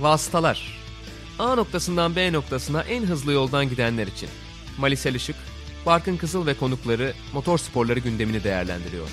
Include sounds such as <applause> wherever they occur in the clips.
Vasıtalar A noktasından B noktasına en hızlı yoldan gidenler için. Malisel Işık, Barkın Kızıl ve konukları motor sporları gündemini değerlendiriyor.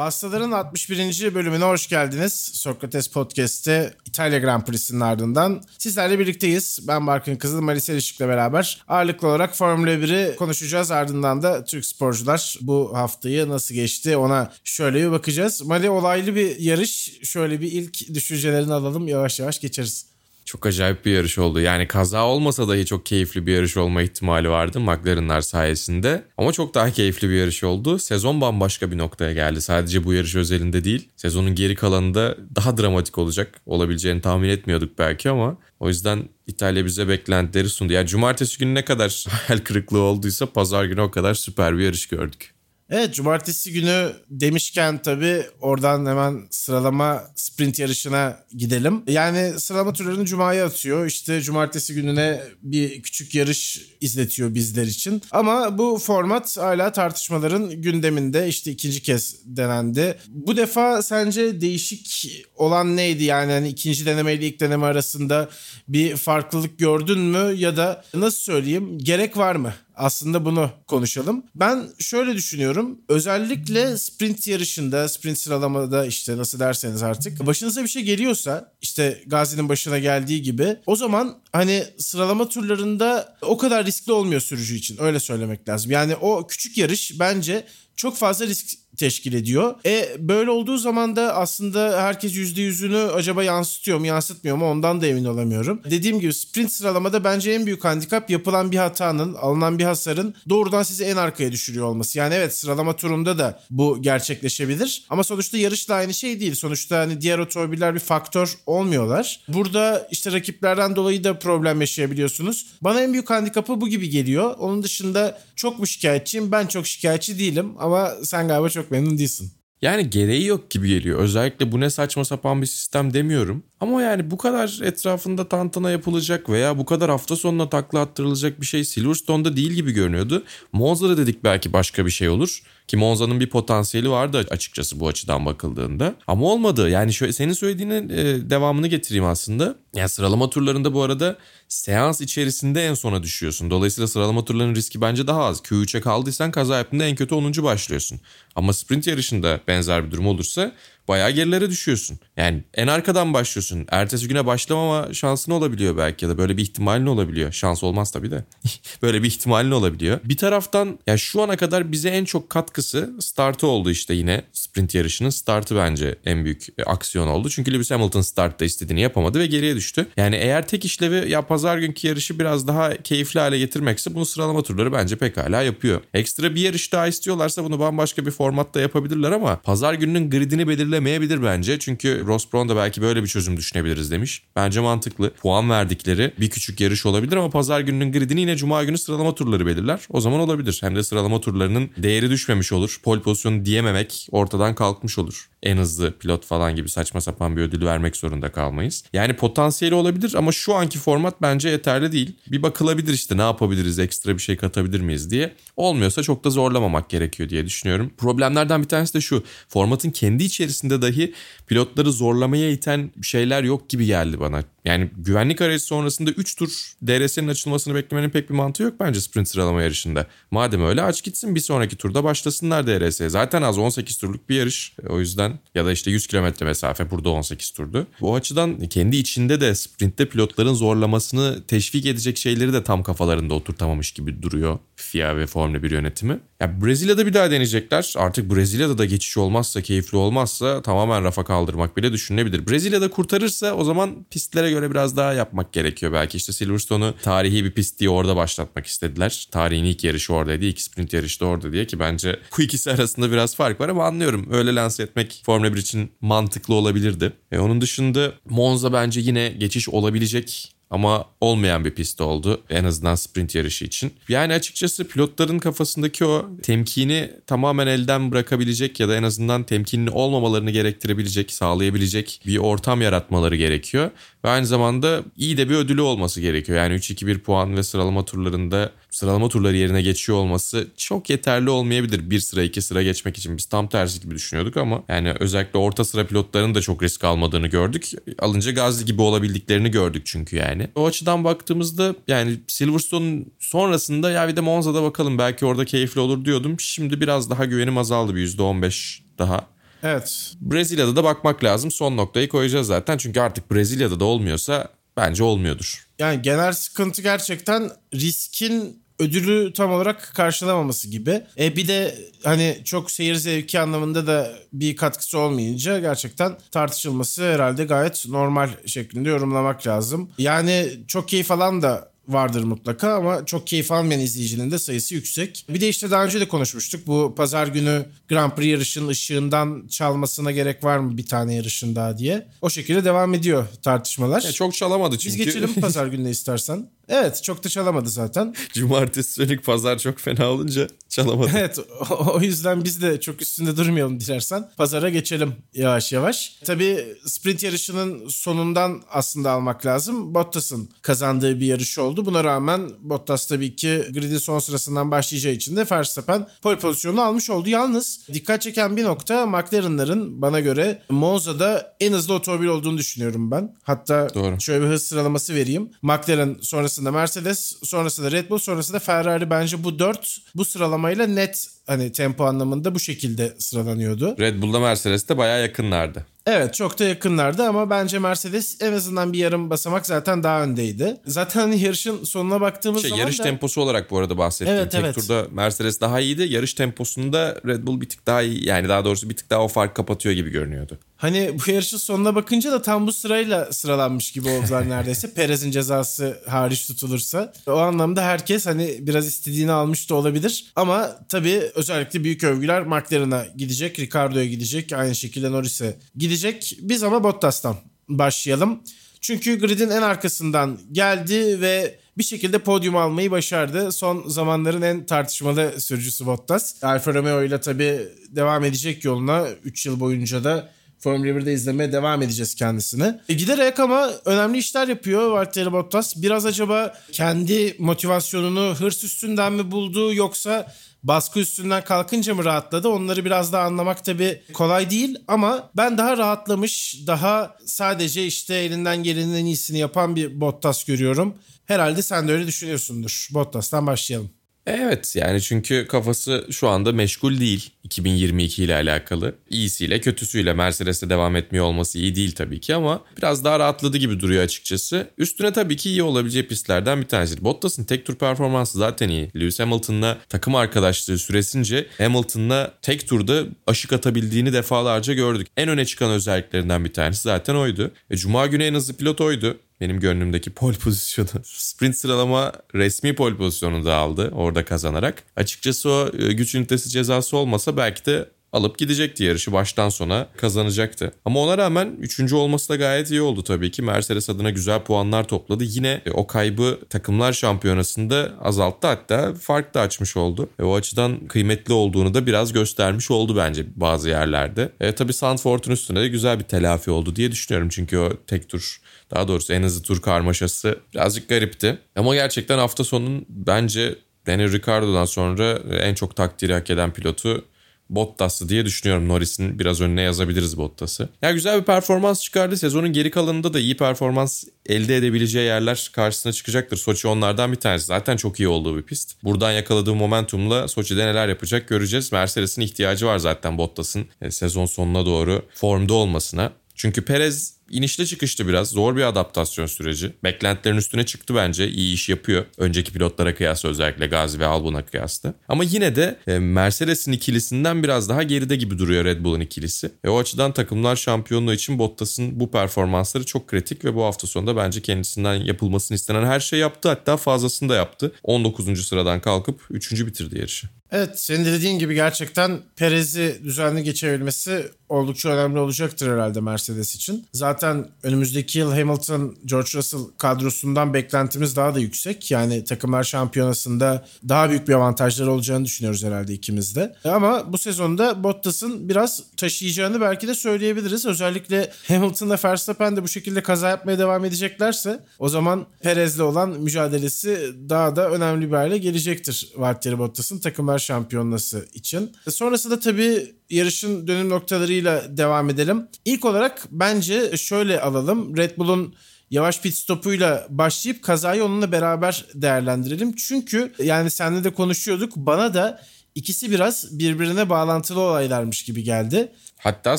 Vasıtaların 61. bölümüne hoş geldiniz. Sokrates Podcast'te İtalya Grand Prix'sinin ardından sizlerle birlikteyiz. Ben Barkın Kızıl, Marisel Işık'la beraber ağırlıklı olarak Formula 1'i konuşacağız. Ardından da Türk sporcular bu haftayı nasıl geçti ona şöyle bir bakacağız. Mali olaylı bir yarış. Şöyle bir ilk düşüncelerini alalım yavaş yavaş geçeriz. Çok acayip bir yarış oldu. Yani kaza olmasa dahi çok keyifli bir yarış olma ihtimali vardı McLaren'lar sayesinde. Ama çok daha keyifli bir yarış oldu. Sezon bambaşka bir noktaya geldi. Sadece bu yarış özelinde değil. Sezonun geri kalanında daha dramatik olacak. Olabileceğini tahmin etmiyorduk belki ama o yüzden İtalya bize beklentileri sundu. Yani cumartesi günü ne kadar <laughs> hayal kırıklığı olduysa pazar günü o kadar süper bir yarış gördük. Evet cumartesi günü demişken tabii oradan hemen sıralama sprint yarışına gidelim. Yani sıralama turlarını cumaya atıyor. İşte cumartesi gününe bir küçük yarış izletiyor bizler için. Ama bu format hala tartışmaların gündeminde. İşte ikinci kez denendi. Bu defa sence değişik olan neydi? Yani hani ikinci deneme ile ilk deneme arasında bir farklılık gördün mü? Ya da nasıl söyleyeyim gerek var mı? Aslında bunu konuşalım. Ben şöyle düşünüyorum. Özellikle sprint yarışında, sprint sıralamada işte nasıl derseniz artık. Başınıza bir şey geliyorsa işte Gazi'nin başına geldiği gibi o zaman hani sıralama turlarında o kadar riskli olmuyor sürücü için. Öyle söylemek lazım. Yani o küçük yarış bence çok fazla risk teşkil ediyor. E böyle olduğu zaman da aslında herkes %100'ünü acaba yansıtıyor mu yansıtmıyor mu ondan da emin olamıyorum. Dediğim gibi sprint sıralamada bence en büyük handikap yapılan bir hatanın, alınan bir hasarın doğrudan sizi en arkaya düşürüyor olması. Yani evet sıralama turunda da bu gerçekleşebilir. Ama sonuçta yarışla aynı şey değil. Sonuçta hani diğer otomobiller bir faktör olmuyorlar. Burada işte rakiplerden dolayı da problem yaşayabiliyorsunuz. Bana en büyük handikapı bu gibi geliyor. Onun dışında çok mu şikayetçiyim? Ben çok şikayetçi değilim ama sen galiba çok memnun değilsin. Yani gereği yok gibi geliyor. Özellikle bu ne saçma sapan bir sistem demiyorum. Ama yani bu kadar etrafında tantana yapılacak veya bu kadar hafta sonuna takla attırılacak bir şey Silverstone'da değil gibi görünüyordu. Monza'da dedik belki başka bir şey olur. Ki Monza'nın bir potansiyeli vardı açıkçası bu açıdan bakıldığında. Ama olmadı. Yani şöyle, senin söylediğinin e, devamını getireyim aslında. Yani sıralama turlarında bu arada seans içerisinde en sona düşüyorsun. Dolayısıyla sıralama turlarının riski bence daha az. Q3'e kaldıysan kaza yaptığında en kötü 10. başlıyorsun. Ama sprint yarışında benzer bir durum olursa bayağı gerilere düşüyorsun. Yani en arkadan başlıyorsun. Ertesi güne başlamama şansın olabiliyor belki ya da böyle bir ihtimalin olabiliyor. Şans olmaz tabii de. <laughs> böyle bir ihtimalin olabiliyor. Bir taraftan ya şu ana kadar bize en çok katkısı startı oldu işte yine sprint yarışının startı bence en büyük e, aksiyon oldu. Çünkü Lewis Hamilton startta istediğini yapamadı ve geriye düştü. Yani eğer tek işlevi ya pazar günkü yarışı biraz daha keyifli hale getirmekse bunu sıralama turları bence pekala yapıyor. Ekstra bir yarış daha istiyorlarsa bunu bambaşka bir formatta yapabilirler ama pazar gününün gridini belirle belirlemeyebilir bence. Çünkü Ross Brown da belki böyle bir çözüm düşünebiliriz demiş. Bence mantıklı. Puan verdikleri bir küçük yarış olabilir ama pazar gününün gridini yine cuma günü sıralama turları belirler. O zaman olabilir. Hem de sıralama turlarının değeri düşmemiş olur. Pol pozisyonu diyememek ortadan kalkmış olur en hızlı pilot falan gibi saçma sapan bir ödül vermek zorunda kalmayız. Yani potansiyeli olabilir ama şu anki format bence yeterli değil. Bir bakılabilir işte ne yapabiliriz, ekstra bir şey katabilir miyiz diye. Olmuyorsa çok da zorlamamak gerekiyor diye düşünüyorum. Problemlerden bir tanesi de şu. Formatın kendi içerisinde dahi pilotları zorlamaya iten şeyler yok gibi geldi bana. Yani güvenlik arayışı sonrasında 3 tur DRS'nin açılmasını beklemenin pek bir mantığı yok bence sprint sıralama yarışında. Madem öyle aç gitsin bir sonraki turda başlasınlar DRS. Zaten az 18 turluk bir yarış. O yüzden ya da işte 100 kilometre mesafe burada 18 turdu. Bu açıdan kendi içinde de sprintte pilotların zorlamasını teşvik edecek şeyleri de tam kafalarında oturtamamış gibi duruyor FIA ve Formula 1 yönetimi. Ya Brezilya'da bir daha deneyecekler. Artık Brezilya'da da geçiş olmazsa, keyifli olmazsa tamamen rafa kaldırmak bile düşünülebilir. Brezilya'da kurtarırsa o zaman pistlere göre biraz daha yapmak gerekiyor. Belki işte Silverstone'u tarihi bir pist diye orada başlatmak istediler. Tarihin ilk yarışı oradaydı, ilk sprint yarışı da orada diye ki bence bu ikisi arasında biraz fark var ama anlıyorum. Öyle lanse etmek Formula 1 için mantıklı olabilirdi. E onun dışında Monza bence yine geçiş olabilecek ama olmayan bir pist oldu en azından sprint yarışı için. Yani açıkçası pilotların kafasındaki o temkini tamamen elden bırakabilecek ya da en azından temkinli olmamalarını gerektirebilecek, sağlayabilecek bir ortam yaratmaları gerekiyor. Ve aynı zamanda iyi de bir ödülü olması gerekiyor. Yani 3-2-1 puan ve sıralama turlarında sıralama turları yerine geçiyor olması çok yeterli olmayabilir bir sıra iki sıra geçmek için. Biz tam tersi gibi düşünüyorduk ama yani özellikle orta sıra pilotların da çok risk almadığını gördük. Alınca Gazli gibi olabildiklerini gördük çünkü yani. O açıdan baktığımızda yani Silverstone sonrasında ya bir de Monza'da bakalım belki orada keyifli olur diyordum. Şimdi biraz daha güvenim azaldı bir %15 daha. Evet. Brezilya'da da bakmak lazım. Son noktayı koyacağız zaten. Çünkü artık Brezilya'da da olmuyorsa bence olmuyordur. Yani genel sıkıntı gerçekten riskin ödülü tam olarak karşılamaması gibi. E bir de hani çok seyir zevki anlamında da bir katkısı olmayınca gerçekten tartışılması herhalde gayet normal şeklinde yorumlamak lazım. Yani çok keyif alan da vardır mutlaka ama çok keyif almayan izleyicinin de sayısı yüksek. Bir de işte daha önce de konuşmuştuk. Bu pazar günü Grand Prix yarışının ışığından çalmasına gerek var mı bir tane yarışın daha diye. O şekilde devam ediyor tartışmalar. Ya çok çalamadı çünkü. Biz geçelim <laughs> pazar gününe istersen. Evet çok da çalamadı zaten. <laughs> Cumartesi sönük pazar çok fena olunca çalamadı. Evet o, o yüzden biz de çok üstünde durmayalım dilersen. Pazara geçelim yavaş yavaş. Tabii sprint yarışının sonundan aslında almak lazım. Bottas'ın kazandığı bir yarış oldu. Buna rağmen Bottas tabii ki gridin son sırasından başlayacağı için de Verstappen pole pozisyonunu almış oldu. Yalnız dikkat çeken bir nokta McLaren'ların bana göre Monza'da en hızlı otomobil olduğunu düşünüyorum ben. Hatta Doğru. şöyle bir hız sıralaması vereyim. McLaren sonrasında Mercedes, sonrasında Red Bull, sonrasında Ferrari. Bence bu dört bu sıralamayla net hani tempo anlamında bu şekilde sıralanıyordu. Red Bull'da Mercedes'te bayağı yakınlardı. Evet çok da yakınlardı ama bence Mercedes en azından bir yarım basamak zaten daha öndeydi. Zaten <laughs> yarışın sonuna baktığımız Şey, zaman yarış da... temposu olarak bu arada bahsettim. Evet, Tek evet. turda Mercedes daha iyiydi. Yarış temposunda Red Bull bir tık daha iyi. Yani daha doğrusu bir tık daha o fark kapatıyor gibi görünüyordu. Hani bu yarışın sonuna bakınca da tam bu sırayla sıralanmış gibi oldular neredeyse. <laughs> Perez'in cezası hariç tutulursa. O anlamda herkes hani biraz istediğini almış da olabilir. Ama tabii özellikle büyük övgüler McLaren'a gidecek, Ricardo'ya gidecek, aynı şekilde Norris'e gidecek. Biz ama Bottas'tan başlayalım. Çünkü gridin en arkasından geldi ve bir şekilde podyum almayı başardı. Son zamanların en tartışmalı sürücüsü Bottas. Alfa Romeo ile tabii devam edecek yoluna 3 yıl boyunca da Formula 1'de izlemeye devam edeceğiz kendisini. E, giderek ama önemli işler yapıyor Valtteri Bottas. Biraz acaba kendi motivasyonunu hırs üstünden mi buldu yoksa baskı üstünden kalkınca mı rahatladı? Onları biraz daha anlamak tabii kolay değil ama ben daha rahatlamış, daha sadece işte elinden gelenin en iyisini yapan bir Bottas görüyorum. Herhalde sen de öyle düşünüyorsundur. Bottas'tan başlayalım. Evet yani çünkü kafası şu anda meşgul değil 2022 ile alakalı. İyisiyle kötüsüyle Mercedes'te devam etmiyor olması iyi değil tabii ki ama biraz daha rahatladı gibi duruyor açıkçası. Üstüne tabii ki iyi olabileceği pistlerden bir tanesi. Bottas'ın tek tur performansı zaten iyi. Lewis Hamilton'la takım arkadaşlığı süresince Hamilton'la tek turda aşık atabildiğini defalarca gördük. En öne çıkan özelliklerinden bir tanesi zaten oydu. E, Cuma günü en hızlı pilot oydu benim gönlümdeki pole pozisyonu. Sprint sıralama resmi pole pozisyonu da aldı orada kazanarak. Açıkçası o e, güç ünitesi cezası olmasa belki de alıp gidecekti yarışı baştan sona kazanacaktı. Ama ona rağmen üçüncü olması da gayet iyi oldu tabii ki. Mercedes adına güzel puanlar topladı. Yine e, o kaybı takımlar şampiyonasında azalttı hatta fark da açmış oldu. E, o açıdan kıymetli olduğunu da biraz göstermiş oldu bence bazı yerlerde. E, tabii Sandford'un üstüne de güzel bir telafi oldu diye düşünüyorum. Çünkü o tek tur daha doğrusu en hızlı tur karmaşası birazcık garipti. Ama gerçekten hafta sonunun bence Daniel Ricciardo'dan sonra en çok takdiri hak eden pilotu Bottas'ı diye düşünüyorum. Norris'in biraz önüne yazabiliriz Bottas'ı. Ya güzel bir performans çıkardı. Sezonun geri kalanında da iyi performans elde edebileceği yerler karşısına çıkacaktır. Soçi onlardan bir tanesi. Zaten çok iyi olduğu bir pist. Buradan yakaladığı momentumla Soçi'de neler yapacak göreceğiz. Mercedes'in ihtiyacı var zaten Bottas'ın e, sezon sonuna doğru formda olmasına. Çünkü Perez inişli çıkışlı biraz zor bir adaptasyon süreci. Beklentilerin üstüne çıktı bence. iyi iş yapıyor. Önceki pilotlara kıyasla özellikle Gazi ve Albon'a kıyasla. Ama yine de e, Mercedes'in ikilisinden biraz daha geride gibi duruyor Red Bull'un ikilisi. E, o açıdan takımlar şampiyonluğu için Bottas'ın bu performansları çok kritik ve bu hafta sonunda bence kendisinden yapılmasını istenen her şey yaptı. Hatta fazlasını da yaptı. 19. sıradan kalkıp 3. bitirdi yarışı. Evet senin de dediğin gibi gerçekten Perez'i düzenli geçebilmesi oldukça önemli olacaktır herhalde Mercedes için. Zaten zaten önümüzdeki yıl Hamilton, George Russell kadrosundan beklentimiz daha da yüksek. Yani takımlar şampiyonasında daha büyük bir avantajları olacağını düşünüyoruz herhalde ikimiz de. Ama bu sezonda Bottas'ın biraz taşıyacağını belki de söyleyebiliriz. Özellikle Hamilton'la Verstappen de bu şekilde kaza yapmaya devam edeceklerse o zaman Perez'le olan mücadelesi daha da önemli bir hale gelecektir Valtteri Bottas'ın takımlar şampiyonası için. Sonrasında tabii yarışın dönüm noktalarıyla devam edelim. İlk olarak bence şöyle alalım. Red Bull'un yavaş pit stopuyla başlayıp kazayı onunla beraber değerlendirelim. Çünkü yani seninle de konuşuyorduk. Bana da ikisi biraz birbirine bağlantılı olaylarmış gibi geldi. Hatta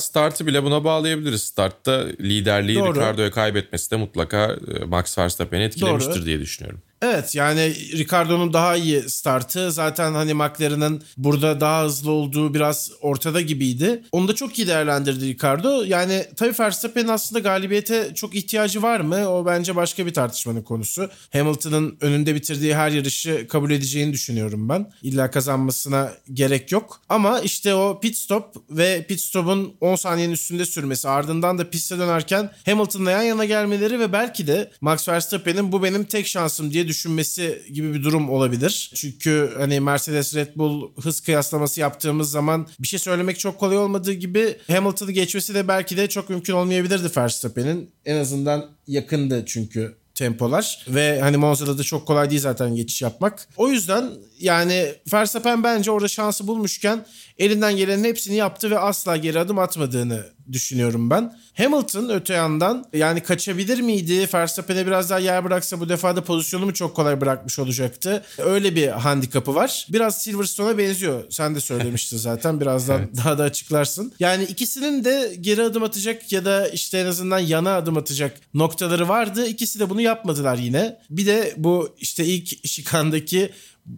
startı bile buna bağlayabiliriz. Startta liderliği Doğru. Ricardo'ya kaybetmesi de mutlaka e, Max Verstappen'i etkilemiştir Doğru. diye düşünüyorum. Evet yani Ricardo'nun daha iyi startı zaten hani McLaren'ın burada daha hızlı olduğu biraz ortada gibiydi. Onu da çok iyi değerlendirdi Ricardo. Yani tabii Verstappen'in aslında galibiyete çok ihtiyacı var mı? O bence başka bir tartışmanın konusu. Hamilton'ın önünde bitirdiği her yarışı kabul edeceğini düşünüyorum ben. İlla kazanmasına gerek yok. Ama işte o pit stop ve pit stop'un 10 saniyenin üstünde sürmesi ardından da piste dönerken Hamilton'la yan yana gelmeleri ve belki de Max Verstappen'in bu benim tek şansım diye düşünmesi gibi bir durum olabilir. Çünkü hani Mercedes Red Bull hız kıyaslaması yaptığımız zaman bir şey söylemek çok kolay olmadığı gibi Hamilton'ı geçmesi de belki de çok mümkün olmayabilirdi Verstappen'in. En azından yakındı çünkü tempolar ve hani Monza'da da çok kolay değil zaten geçiş yapmak. O yüzden yani Verstappen bence orada şansı bulmuşken elinden gelenin hepsini yaptı ve asla geri adım atmadığını düşünüyorum ben. Hamilton öte yandan yani kaçabilir miydi? Verstappen'e biraz daha yer bıraksa bu defa da pozisyonu mu çok kolay bırakmış olacaktı? Öyle bir handikapı var. Biraz Silverstone'a benziyor. Sen de söylemiştin <laughs> zaten. Birazdan evet. daha da açıklarsın. Yani ikisinin de geri adım atacak ya da işte en azından yana adım atacak noktaları vardı. İkisi de bunu yapmadılar yine. Bir de bu işte ilk şikandaki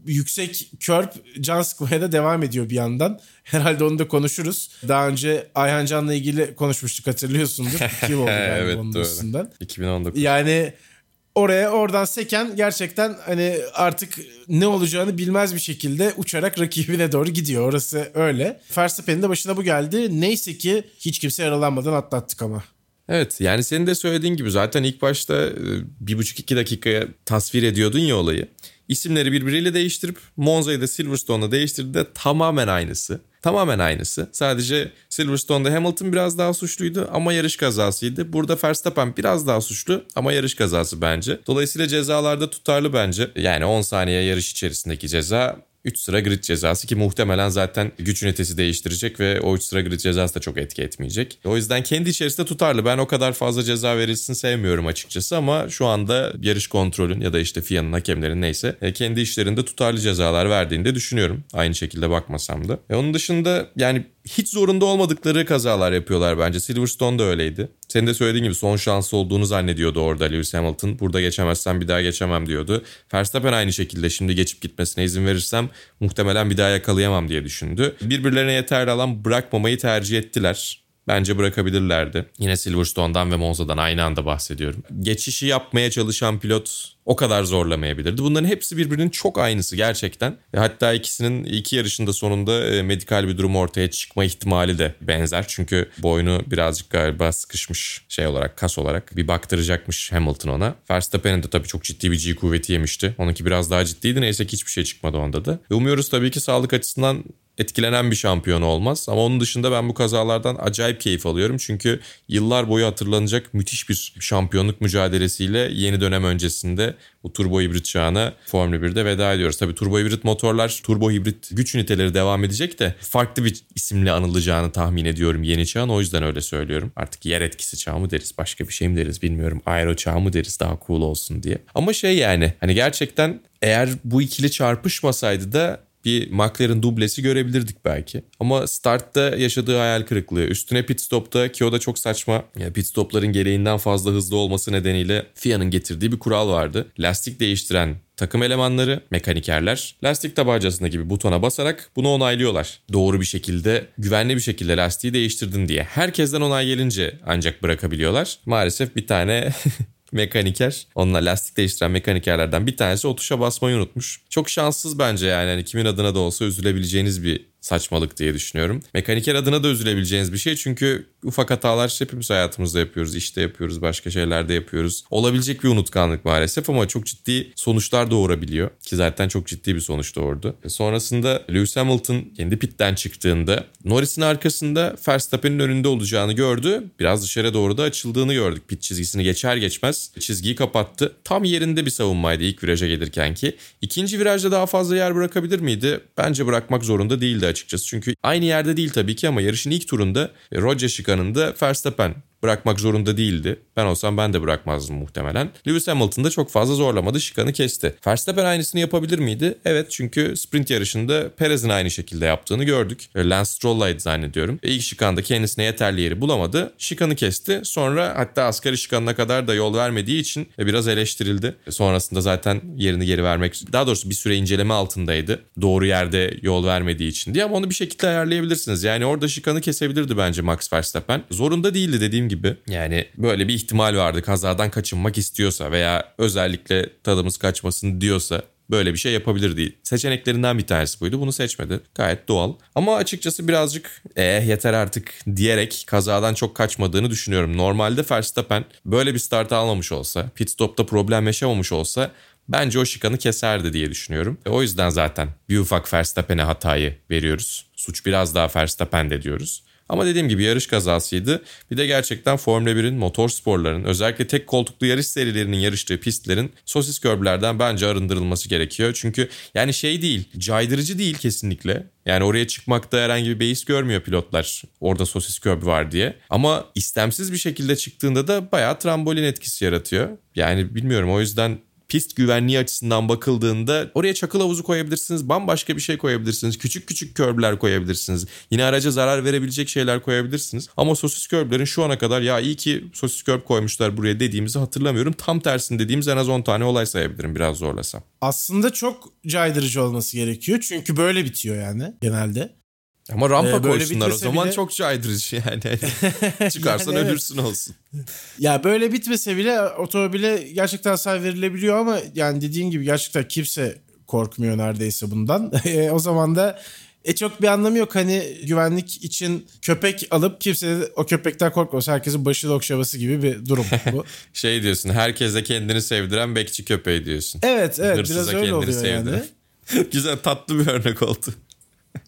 yüksek körp can sıkmaya da devam ediyor bir yandan. <laughs> Herhalde onu da konuşuruz. Daha önce Ayhan Can'la ilgili konuşmuştuk hatırlıyorsundur. <laughs> İki yıl oldu galiba evet, onun doğru. üstünden. 2019. Yani oraya oradan seken gerçekten hani artık ne olacağını bilmez bir şekilde uçarak rakibine doğru gidiyor. Orası öyle. Verstappen'in de başına bu geldi. Neyse ki hiç kimse yaralanmadan atlattık ama. Evet yani senin de söylediğin gibi zaten ilk başta e, bir buçuk iki dakikaya tasvir ediyordun ya olayı. İsimleri birbiriyle değiştirip Monza'yı da Silverstone'la değiştirdi tamamen aynısı. Tamamen aynısı. Sadece Silverstone'da Hamilton biraz daha suçluydu ama yarış kazasıydı. Burada Verstappen biraz daha suçlu ama yarış kazası bence. Dolayısıyla cezalarda tutarlı bence. Yani 10 saniye yarış içerisindeki ceza 3 sıra grid cezası ki muhtemelen zaten güç ünitesi değiştirecek ve o 3 sıra grid cezası da çok etki etmeyecek. O yüzden kendi içerisinde tutarlı. Ben o kadar fazla ceza verilsin sevmiyorum açıkçası ama şu anda yarış kontrolün ya da işte FIA'nın hakemlerin neyse e, kendi işlerinde tutarlı cezalar verdiğini de düşünüyorum. Aynı şekilde bakmasam da. E onun dışında yani hiç zorunda olmadıkları kazalar yapıyorlar bence. Silverstone da öyleydi. Senin de söylediğin gibi son şansı olduğunu zannediyordu orada Lewis Hamilton. Burada geçemezsem bir daha geçemem diyordu. Verstappen aynı şekilde şimdi geçip gitmesine izin verirsem muhtemelen bir daha yakalayamam diye düşündü. Birbirlerine yeterli alan bırakmamayı tercih ettiler. Bence bırakabilirlerdi. Yine Silverstone'dan ve Monza'dan aynı anda bahsediyorum. Geçişi yapmaya çalışan pilot o kadar zorlamayabilirdi. Bunların hepsi birbirinin çok aynısı gerçekten. Hatta ikisinin iki yarışında sonunda e, medikal bir durum ortaya çıkma ihtimali de benzer. Çünkü boynu birazcık galiba sıkışmış şey olarak, kas olarak. Bir baktıracakmış Hamilton ona. Verstappen'in de tabii çok ciddi bir G kuvveti yemişti. Onunki biraz daha ciddiydi. Neyse ki hiçbir şey çıkmadı onda da. Ve umuyoruz tabii ki sağlık açısından etkilenen bir şampiyon olmaz. Ama onun dışında ben bu kazalardan acayip keyif alıyorum. Çünkü yıllar boyu hatırlanacak müthiş bir şampiyonluk mücadelesiyle yeni dönem öncesinde bu turbo hibrit çağına Formula 1'de veda ediyoruz. Tabii turbo hibrit motorlar, turbo hibrit güç üniteleri devam edecek de farklı bir isimle anılacağını tahmin ediyorum yeni çağın. O yüzden öyle söylüyorum. Artık yer etkisi çağı mı deriz, başka bir şey mi deriz bilmiyorum. Aero çağı mı deriz daha cool olsun diye. Ama şey yani hani gerçekten eğer bu ikili çarpışmasaydı da bir McLaren dublesi görebilirdik belki. Ama startta yaşadığı hayal kırıklığı, üstüne pit stopta ki o da çok saçma. Yani pit stopların gereğinden fazla hızlı olması nedeniyle FIA'nın getirdiği bir kural vardı. Lastik değiştiren takım elemanları, mekanikerler lastik tabancasında gibi butona basarak bunu onaylıyorlar. Doğru bir şekilde, güvenli bir şekilde lastiği değiştirdin diye. Herkesten onay gelince ancak bırakabiliyorlar. Maalesef bir tane <laughs> mekaniker. Onunla lastik değiştiren mekanikerlerden bir tanesi o tuşa basmayı unutmuş. Çok şanssız bence yani. yani kimin adına da olsa üzülebileceğiniz bir saçmalık diye düşünüyorum. Mekaniker adına da üzülebileceğiniz bir şey çünkü ufak hatalar hepimiz hayatımızda yapıyoruz. İşte yapıyoruz, başka şeylerde yapıyoruz. Olabilecek bir unutkanlık maalesef ama çok ciddi sonuçlar doğurabiliyor. Ki zaten çok ciddi bir sonuç doğurdu. E, sonrasında Lewis Hamilton kendi pitten çıktığında Norris'in arkasında Verstappen'in önünde olacağını gördü. Biraz dışarı doğru da açıldığını gördük. Pit çizgisini geçer geçmez çizgiyi kapattı. Tam yerinde bir savunmaydı ilk viraja gelirken ki. İkinci virajda daha fazla yer bırakabilir miydi? Bence bırakmak zorunda değildi açıkçası. Çünkü aynı yerde değil tabii ki ama yarışın ilk turunda Roger şikanında Verstappen bırakmak zorunda değildi. Ben olsam ben de bırakmazdım muhtemelen. Lewis Hamilton da çok fazla zorlamadı. Şikanı kesti. Verstappen aynısını yapabilir miydi? Evet çünkü sprint yarışında Perez'in aynı şekilde yaptığını gördük. Lance Stroll'laydı zannediyorum. İlk şikanda kendisine yeterli yeri bulamadı. Şikanı kesti. Sonra hatta asgari şikanına kadar da yol vermediği için biraz eleştirildi. Sonrasında zaten yerini geri vermek daha doğrusu bir süre inceleme altındaydı. Doğru yerde yol vermediği için diye ama onu bir şekilde ayarlayabilirsiniz. Yani orada şikanı kesebilirdi bence Max Verstappen. Zorunda değildi dediğim gibi. Yani böyle bir ihtimal vardı kazadan kaçınmak istiyorsa veya özellikle tadımız kaçmasın diyorsa böyle bir şey yapabilirdi. Seçeneklerinden bir tanesi buydu. Bunu seçmedi. Gayet doğal. Ama açıkçası birazcık eh yeter artık diyerek kazadan çok kaçmadığını düşünüyorum. Normalde Verstappen böyle bir start almamış olsa, pit stopta problem yaşamamış olsa bence o şikanı keserdi diye düşünüyorum. E, o yüzden zaten bir ufak Verstappen'e hatayı veriyoruz. Suç biraz daha Verstappen'de diyoruz. Ama dediğim gibi yarış kazasıydı. Bir de gerçekten Formula 1'in motor sporların özellikle tek koltuklu yarış serilerinin yarıştığı pistlerin sosis körblerden bence arındırılması gerekiyor. Çünkü yani şey değil caydırıcı değil kesinlikle. Yani oraya çıkmakta herhangi bir beis görmüyor pilotlar orada sosis körb var diye. Ama istemsiz bir şekilde çıktığında da bayağı trambolin etkisi yaratıyor. Yani bilmiyorum o yüzden pist güvenliği açısından bakıldığında oraya çakıl havuzu koyabilirsiniz. Bambaşka bir şey koyabilirsiniz. Küçük küçük körbler koyabilirsiniz. Yine araca zarar verebilecek şeyler koyabilirsiniz. Ama sosis körblerin şu ana kadar ya iyi ki sosis körb koymuşlar buraya dediğimizi hatırlamıyorum. Tam tersini dediğimiz en az 10 tane olay sayabilirim biraz zorlasam. Aslında çok caydırıcı olması gerekiyor. Çünkü böyle bitiyor yani genelde. Ama rampa ee, koysunlar o zaman bile... çok caydırıcı yani. <laughs> Çıkarsan yani evet. ölürsün olsun. Ya böyle bitmese bile otomobile gerçekten hasar verilebiliyor ama yani dediğin gibi gerçekten kimse korkmuyor neredeyse bundan. <laughs> E, o zaman da e çok bir anlamı yok hani güvenlik için köpek alıp kimse de o köpekten korkmaz. Herkesin başı okşaması gibi bir durum <laughs> bu. şey diyorsun herkese kendini sevdiren bekçi köpeği diyorsun. Evet evet Hırsıza biraz öyle oluyor sevdiren. yani. Güzel tatlı bir örnek oldu.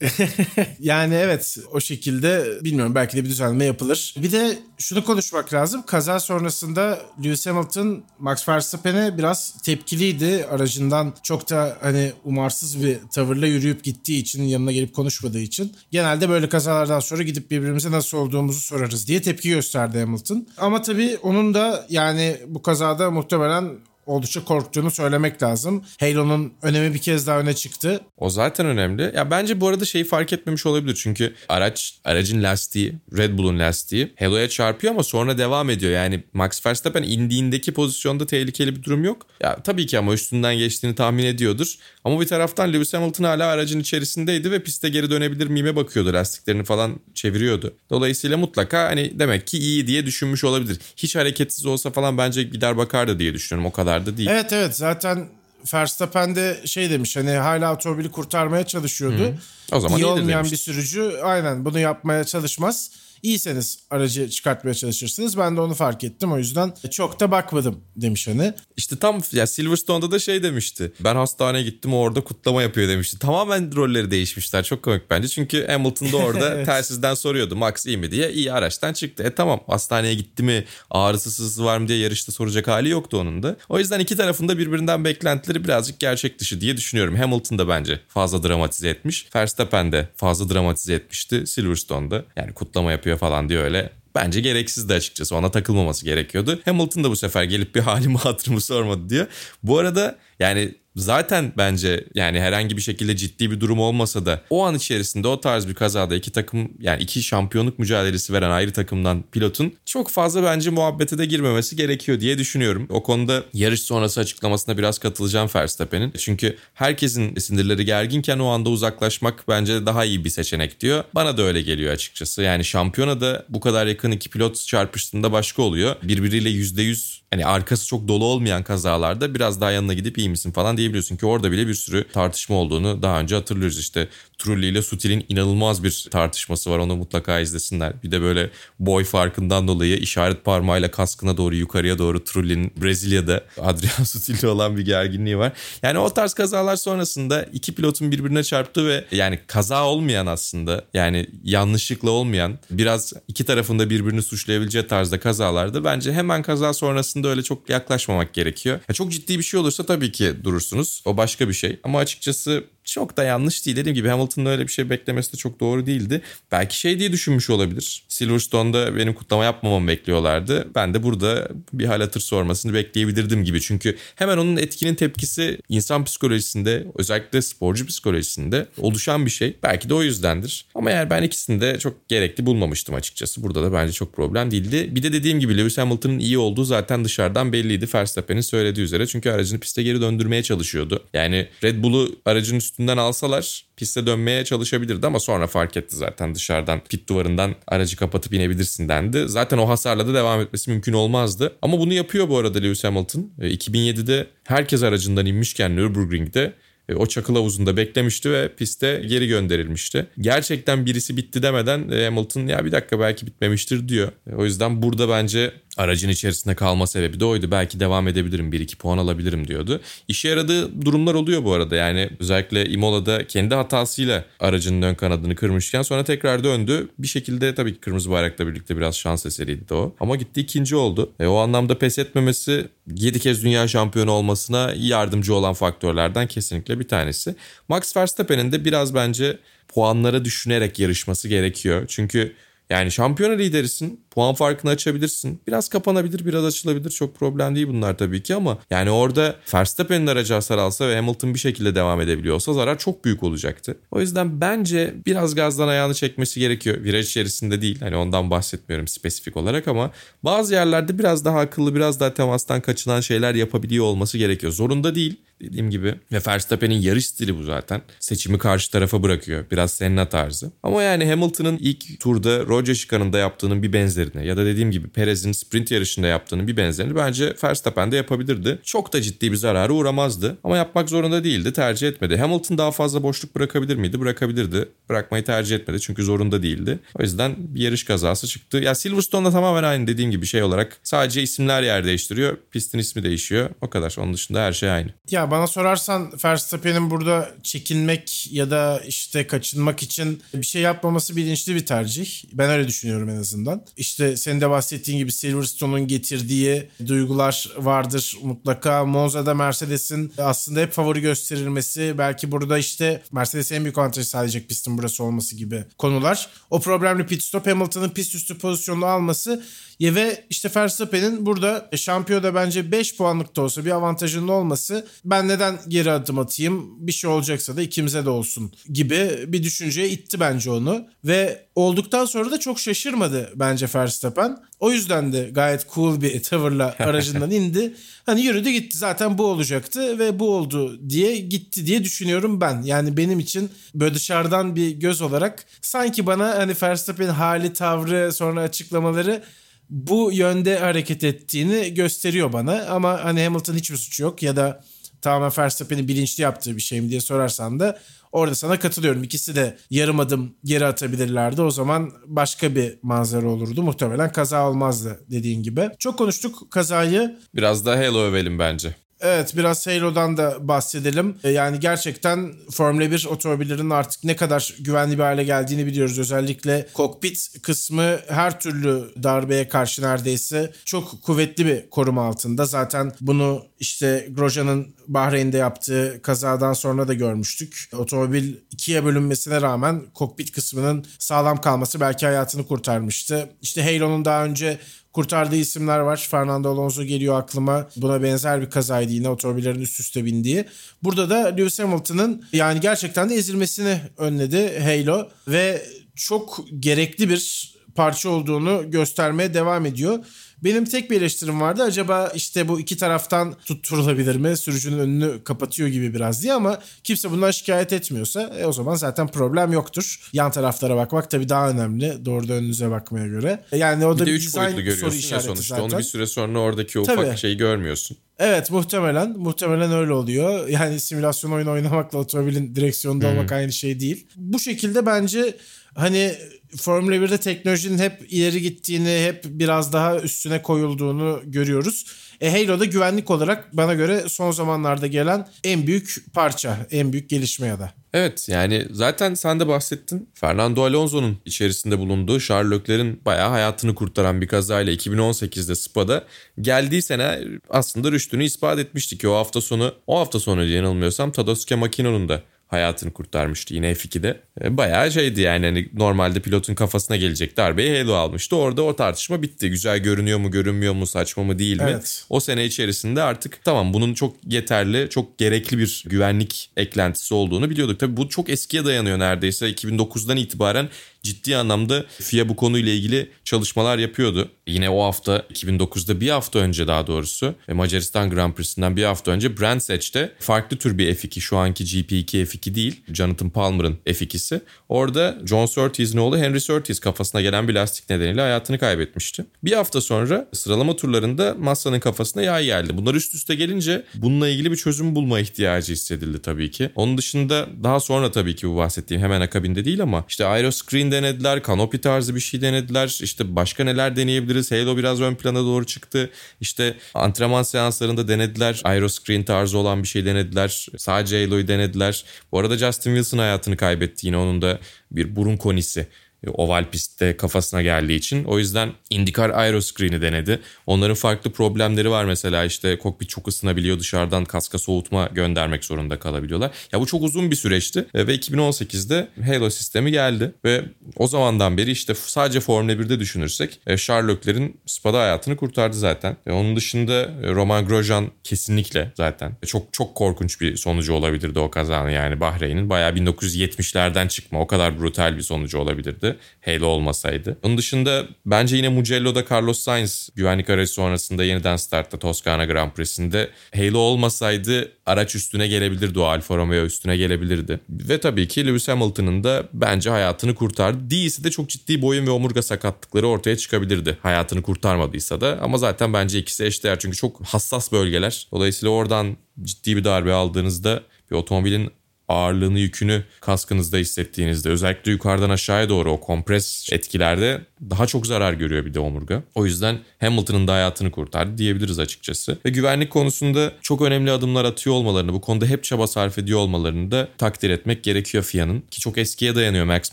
<laughs> yani evet o şekilde bilmiyorum belki de bir düzenleme yapılır. Bir de şunu konuşmak lazım. Kaza sonrasında Lewis Hamilton Max Verstappen'e biraz tepkiliydi. Aracından çok da hani umarsız bir tavırla yürüyüp gittiği için yanına gelip konuşmadığı için. Genelde böyle kazalardan sonra gidip birbirimize nasıl olduğumuzu sorarız diye tepki gösterdi Hamilton. Ama tabii onun da yani bu kazada muhtemelen oldukça korktuğunu söylemek lazım. Halo'nun önemi bir kez daha öne çıktı. O zaten önemli. Ya bence bu arada şeyi fark etmemiş olabilir. Çünkü araç aracın lastiği, Red Bull'un lastiği Halo'ya çarpıyor ama sonra devam ediyor. Yani Max Verstappen indiğindeki pozisyonda tehlikeli bir durum yok. Ya tabii ki ama üstünden geçtiğini tahmin ediyordur. Ama bir taraftan Lewis Hamilton hala aracın içerisindeydi ve piste geri dönebilir miyime bakıyordu. Lastiklerini falan çeviriyordu. Dolayısıyla mutlaka hani demek ki iyi diye düşünmüş olabilir. Hiç hareketsiz olsa falan bence gider bakardı diye düşünüyorum o kadar da değil. Evet evet zaten Verstappen de şey demiş hani hala otomobili kurtarmaya çalışıyordu. Hı. O zaman iyi olmayan demiştir. bir sürücü aynen bunu yapmaya çalışmaz İyiyseniz aracı çıkartmaya çalışırsınız. Ben de onu fark ettim. O yüzden çok da bakmadım demiş hani. İşte tam ya Silverstone'da da şey demişti. Ben hastaneye gittim orada kutlama yapıyor demişti. Tamamen rolleri değişmişler. Çok komik bence. Çünkü Hamilton da orada <laughs> evet. telsizden soruyordu. Max iyi mi diye. İyi araçtan çıktı. E tamam hastaneye gitti mi? Ağrısı sızı var mı diye yarışta soracak hali yoktu onun da. O yüzden iki tarafında birbirinden beklentileri birazcık gerçek dışı diye düşünüyorum. Hamilton da bence fazla dramatize etmiş. Verstappen de fazla dramatize etmişti Silverstone'da. Yani kutlama yapıyor yapıyor falan diye öyle bence gereksizdi açıkçası. Ona takılmaması gerekiyordu. Hamilton da bu sefer gelip bir halimi <laughs> hatırımı sormadı diyor. Bu arada yani zaten bence yani herhangi bir şekilde ciddi bir durum olmasa da o an içerisinde o tarz bir kazada iki takım yani iki şampiyonluk mücadelesi veren ayrı takımdan pilotun çok fazla bence muhabbete de girmemesi gerekiyor diye düşünüyorum. O konuda yarış sonrası açıklamasına biraz katılacağım Verstappen'in. Çünkü herkesin sinirleri gerginken o anda uzaklaşmak bence daha iyi bir seçenek diyor. Bana da öyle geliyor açıkçası. Yani şampiyonada bu kadar yakın iki pilot çarpıştığında başka oluyor. Birbiriyle %100 hani arkası çok dolu olmayan kazalarda biraz daha yanına gidip iyi misin falan diyebiliyorsun ki orada bile bir sürü tartışma olduğunu daha önce hatırlıyoruz işte Trulli ile Sutil'in inanılmaz bir tartışması var onu mutlaka izlesinler. Bir de böyle boy farkından dolayı işaret parmağıyla kaskına doğru yukarıya doğru Trulli'nin Brezilya'da <laughs> Adrian Sutil'le olan bir gerginliği var. Yani o tarz kazalar sonrasında iki pilotun birbirine çarptı ve yani kaza olmayan aslında yani yanlışlıkla olmayan biraz iki tarafında birbirini suçlayabileceği tarzda kazalarda bence hemen kaza sonrasında öyle çok yaklaşmamak gerekiyor. Ya çok ciddi bir şey olursa tabii ki durursunuz. O başka bir şey. Ama açıkçası çok da yanlış değil. Dediğim gibi Hamilton'ın öyle bir şey beklemesi de çok doğru değildi. Belki şey diye düşünmüş olabilir. Silverstone'da benim kutlama yapmamamı bekliyorlardı. Ben de burada bir hal hatır sormasını bekleyebilirdim gibi. Çünkü hemen onun etkinin tepkisi insan psikolojisinde özellikle sporcu psikolojisinde oluşan bir şey. Belki de o yüzdendir. Ama eğer ben ikisini de çok gerekli bulmamıştım açıkçası. Burada da bence çok problem değildi. Bir de dediğim gibi Lewis Hamilton'ın iyi olduğu zaten dışarıdan belliydi. Verstappen'in söylediği üzere. Çünkü aracını piste geri döndürmeye çalışıyordu. Yani Red Bull'u aracın üstü üstünden alsalar piste dönmeye çalışabilirdi ama sonra fark etti zaten dışarıdan pit duvarından aracı kapatıp inebilirsin dendi. Zaten o hasarla da devam etmesi mümkün olmazdı. Ama bunu yapıyor bu arada Lewis Hamilton. 2007'de e, herkes aracından inmişken Nürburgring'de e, o çakıl havuzunda beklemişti ve piste geri gönderilmişti. Gerçekten birisi bitti demeden e, Hamilton ya bir dakika belki bitmemiştir diyor. O yüzden burada bence aracın içerisinde kalma sebebi de oydu. Belki devam edebilirim 1-2 puan alabilirim diyordu. İşe yaradığı durumlar oluyor bu arada. Yani özellikle Imola'da kendi hatasıyla aracının ön kanadını kırmışken sonra tekrar döndü. Bir şekilde tabii ki kırmızı bayrakla birlikte biraz şans eseriydi de o. Ama gitti ikinci oldu. E, o anlamda pes etmemesi 7 kez dünya şampiyonu olmasına yardımcı olan faktörlerden kesinlikle bir tanesi. Max Verstappen'in de biraz bence puanlara düşünerek yarışması gerekiyor. Çünkü yani şampiyona liderisin. Puan farkını açabilirsin. Biraz kapanabilir, biraz açılabilir. Çok problem değil bunlar tabii ki ama yani orada Verstappen'in aracı hasar alsa ve Hamilton bir şekilde devam edebiliyorsa zarar çok büyük olacaktı. O yüzden bence biraz gazdan ayağını çekmesi gerekiyor. Viraj içerisinde değil. Hani ondan bahsetmiyorum spesifik olarak ama bazı yerlerde biraz daha akıllı, biraz daha temastan kaçınan şeyler yapabiliyor olması gerekiyor. Zorunda değil dediğim gibi. Ve Verstappen'in yarış stili bu zaten. Seçimi karşı tarafa bırakıyor. Biraz Senna tarzı. Ama yani Hamilton'ın ilk turda Roger Chicane'da yaptığının bir benzerine ya da dediğim gibi Perez'in sprint yarışında yaptığının bir benzerini bence Verstappen de yapabilirdi. Çok da ciddi bir zararı uğramazdı. Ama yapmak zorunda değildi. Tercih etmedi. Hamilton daha fazla boşluk bırakabilir miydi? Bırakabilirdi. Bırakmayı tercih etmedi çünkü zorunda değildi. O yüzden bir yarış kazası çıktı. Ya Silverstone'da tamamen aynı dediğim gibi şey olarak sadece isimler yer değiştiriyor. Pistin ismi değişiyor. O kadar. Onun dışında her şey aynı. Ya bana sorarsan Verstappen'in burada çekinmek ya da işte kaçınmak için bir şey yapmaması bilinçli bir tercih. Ben öyle düşünüyorum en azından. İşte senin de bahsettiğin gibi Silverstone'un getirdiği duygular vardır mutlaka. Monza'da Mercedes'in aslında hep favori gösterilmesi. Belki burada işte Mercedes'e en büyük avantajı sağlayacak pistin burası olması gibi konular. O problemli pit stop Hamilton'ın pist üstü pozisyonunu alması ya ve işte Verstappen'in burada şampiyonda bence 5 puanlık da olsa bir avantajının olması ben neden geri adım atayım bir şey olacaksa da ikimize de olsun gibi bir düşünceye itti bence onu. Ve olduktan sonra da çok şaşırmadı bence Verstappen. O yüzden de gayet cool bir <laughs> tavırla aracından indi. Hani yürüdü gitti zaten bu olacaktı ve bu oldu diye gitti diye düşünüyorum ben. Yani benim için böyle dışarıdan bir göz olarak sanki bana hani Verstappen hali tavrı sonra açıklamaları bu yönde hareket ettiğini gösteriyor bana. Ama hani Hamilton hiçbir suçu yok ya da tamamen Verstappen'in bilinçli yaptığı bir şey mi diye sorarsan da orada sana katılıyorum. İkisi de yarım adım geri atabilirlerdi. O zaman başka bir manzara olurdu. Muhtemelen kaza olmazdı dediğin gibi. Çok konuştuk kazayı. Biraz da Halo övelim bence. Evet biraz Halo'dan da bahsedelim. E, yani gerçekten Formula 1 otomobillerinin artık ne kadar güvenli bir hale geldiğini biliyoruz. Özellikle kokpit kısmı her türlü darbeye karşı neredeyse çok kuvvetli bir koruma altında. Zaten bunu işte Grosjean'ın Bahreyn'de yaptığı kazadan sonra da görmüştük. Otomobil ikiye bölünmesine rağmen kokpit kısmının sağlam kalması belki hayatını kurtarmıştı. İşte Halo'nun daha önce kurtardığı isimler var. Fernando Alonso geliyor aklıma. Buna benzer bir kazaydı yine otomobillerin üst üste bindiği. Burada da Lewis Hamilton'ın yani gerçekten de ezilmesini önledi Halo ve çok gerekli bir parça olduğunu göstermeye devam ediyor. Benim tek bir eleştirim vardı. Acaba işte bu iki taraftan tutturulabilir mi? Sürücünün önünü kapatıyor gibi biraz diye ama kimse bundan şikayet etmiyorsa e, o zaman zaten problem yoktur. Yan taraflara bakmak tabii daha önemli. Doğruda önünüze bakmaya göre. Yani o da Bir de bir, üç boyutlu görüyorsun ya sonuçta. zaten. Onu bir süre sonra oradaki o Tabii. ufak şeyi görmüyorsun. Evet muhtemelen muhtemelen öyle oluyor. Yani simülasyon oyunu oynamakla otomobilin direksiyonunda olmak aynı şey değil. Bu şekilde bence hani Formula 1'de teknolojinin hep ileri gittiğini, hep biraz daha üstüne koyulduğunu görüyoruz. E Halo'da güvenlik olarak bana göre son zamanlarda gelen en büyük parça, en büyük gelişme ya da. Evet yani zaten sen de bahsettin. Fernando Alonso'nun içerisinde bulunduğu Charles Leclerc'in bayağı hayatını kurtaran bir kazayla 2018'de Spa'da geldiği sene aslında rüştünü ispat etmişti ki o hafta sonu o hafta sonu yanılmıyorsam Tadasuke Makino'nun da hayatını kurtarmıştı yine F2'de. E, Bayağı şeydi yani hani normalde pilotun kafasına gelecek darbeyi Halo almıştı. Orada o tartışma bitti. Güzel görünüyor mu görünmüyor mu saçma mı değil mi? Evet. O sene içerisinde artık tamam bunun çok yeterli, çok gerekli bir güvenlik eklentisi olduğunu biliyorduk. Tabii bu çok eskiye dayanıyor neredeyse. 2009'dan itibaren ciddi anlamda FIA bu konuyla ilgili çalışmalar yapıyordu. Yine o hafta 2009'da bir hafta önce daha doğrusu e, Macaristan Grand Prix'sinden bir hafta önce Brands farklı tür bir F2 şu anki GP2 F2 değil Jonathan Palmer'ın F2'si. Orada John Surtees'in oğlu Henry Surtees kafasına gelen bir lastik nedeniyle hayatını kaybetmişti. Bir hafta sonra sıralama turlarında Massa'nın kafasına yay geldi. Bunlar üst üste gelince bununla ilgili bir çözüm bulma ihtiyacı hissedildi tabii ki. Onun dışında daha sonra tabii ki bu bahsettiğim hemen akabinde değil ama işte Aeroscreen denediler, Canopy tarzı bir şey denediler. İşte başka neler deneyebiliriz? Halo biraz ön plana doğru çıktı. İşte antrenman seanslarında denediler. Aeroscreen tarzı olan bir şey denediler. Sadece Halo'yu denediler. Bu arada Justin Wilson hayatını kaybetti. Yine onun da bir burun konisi oval pistte kafasına geldiği için. O yüzden IndyCar Aeroscreen'i denedi. Onların farklı problemleri var mesela işte kokpit çok ısınabiliyor dışarıdan kaska soğutma göndermek zorunda kalabiliyorlar. Ya bu çok uzun bir süreçti E, ve 2018'de Halo sistemi geldi ve o zamandan beri işte sadece Formula 1'de düşünürsek e, Charles Leclerc'in Spa'da hayatını kurtardı zaten. E, Onun dışında e, Roman Grosjean kesinlikle zaten çok çok korkunç bir sonucu olabilirdi o kazanın yani Bahreyn'in bayağı 1970'lerden çıkma o kadar brutal bir sonucu olabilirdi. Halo olmasaydı. Onun dışında bence yine Mugello'da Carlos Sainz güvenlik aracı sonrasında yeniden startta Toskana Grand Prix'sinde Halo olmasaydı araç üstüne gelebilirdi o Alfa Romeo üstüne gelebilirdi. Ve tabii ki Lewis Hamilton'ın da bence hayatını kurtardı. Değilse de çok ciddi boyun ve omurga sakatlıkları ortaya çıkabilirdi. Hayatını kurtarmadıysa da ama zaten bence ikisi eşdeğer çünkü çok hassas bölgeler. Dolayısıyla oradan ciddi bir darbe aldığınızda bir otomobilin ağırlığını, yükünü kaskınızda hissettiğinizde özellikle yukarıdan aşağıya doğru o kompres etkilerde daha çok zarar görüyor bir de omurga. O yüzden Hamilton'ın da hayatını kurtardı diyebiliriz açıkçası. Ve güvenlik konusunda çok önemli adımlar atıyor olmalarını, bu konuda hep çaba sarf ediyor olmalarını da takdir etmek gerekiyor FIA'nın. Ki çok eskiye dayanıyor. Max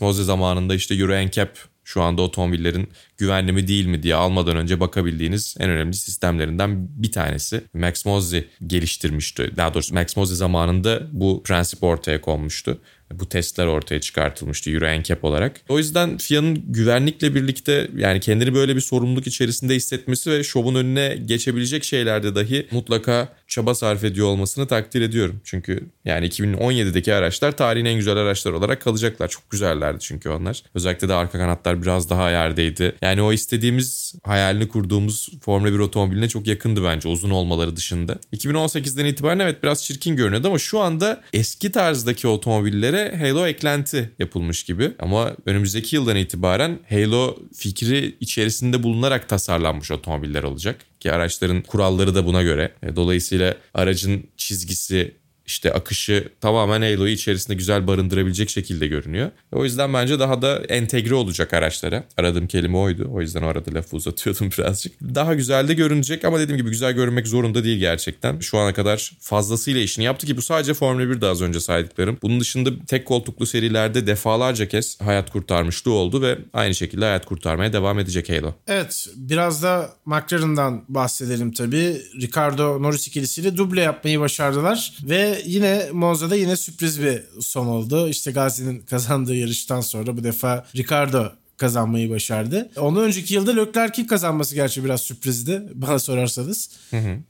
Mosley zamanında işte Euro NCAP şu anda otomobillerin güvenli mi değil mi diye almadan önce bakabildiğiniz en önemli sistemlerinden bir tanesi. Max Mosley geliştirmişti. Daha doğrusu Max Mosley zamanında bu prensip ortaya konmuştu. Bu testler ortaya çıkartılmıştı Euro NCAP olarak. O yüzden FIA'nın güvenlikle birlikte yani kendini böyle bir sorumluluk içerisinde hissetmesi ve şovun önüne geçebilecek şeylerde dahi mutlaka çaba sarf ediyor olmasını takdir ediyorum. Çünkü yani 2017'deki araçlar tarihin en güzel araçlar olarak kalacaklar. Çok güzellerdi çünkü onlar. Özellikle de arka kanatlar biraz daha yerdeydi. Yani o istediğimiz hayalini kurduğumuz Formula 1 otomobiline çok yakındı bence uzun olmaları dışında. 2018'den itibaren evet biraz çirkin görünüyordu ama şu anda eski tarzdaki otomobillere Halo eklenti yapılmış gibi. Ama önümüzdeki yıldan itibaren Halo fikri içerisinde bulunarak tasarlanmış otomobiller olacak. Ki araçların kuralları da buna göre. E, Dolayısıyla aracın çizgisi işte akışı tamamen Halo'yu içerisinde güzel barındırabilecek şekilde görünüyor. O yüzden bence daha da entegre olacak araçlara. Aradığım kelime oydu. O yüzden o lafı uzatıyordum <laughs> birazcık. Daha güzel de görünecek ama dediğim gibi güzel görünmek zorunda değil gerçekten. Şu ana kadar fazlasıyla işini yaptı ki bu sadece Formula 1'de az önce saydıklarım. Bunun dışında tek koltuklu serilerde defalarca kez hayat kurtarmışlığı oldu ve aynı şekilde hayat kurtarmaya devam edecek Halo. Evet biraz da McLaren'dan bahsedelim tabii. Ricardo Norris ikilisiyle duble yapmayı başardılar ve yine Monza'da yine sürpriz bir son oldu. İşte Gazi'nin kazandığı yarıştan sonra bu defa Ricardo kazanmayı başardı. Ondan önceki yılda Leclerc'in kazanması gerçi biraz sürprizdi <laughs> bana sorarsanız.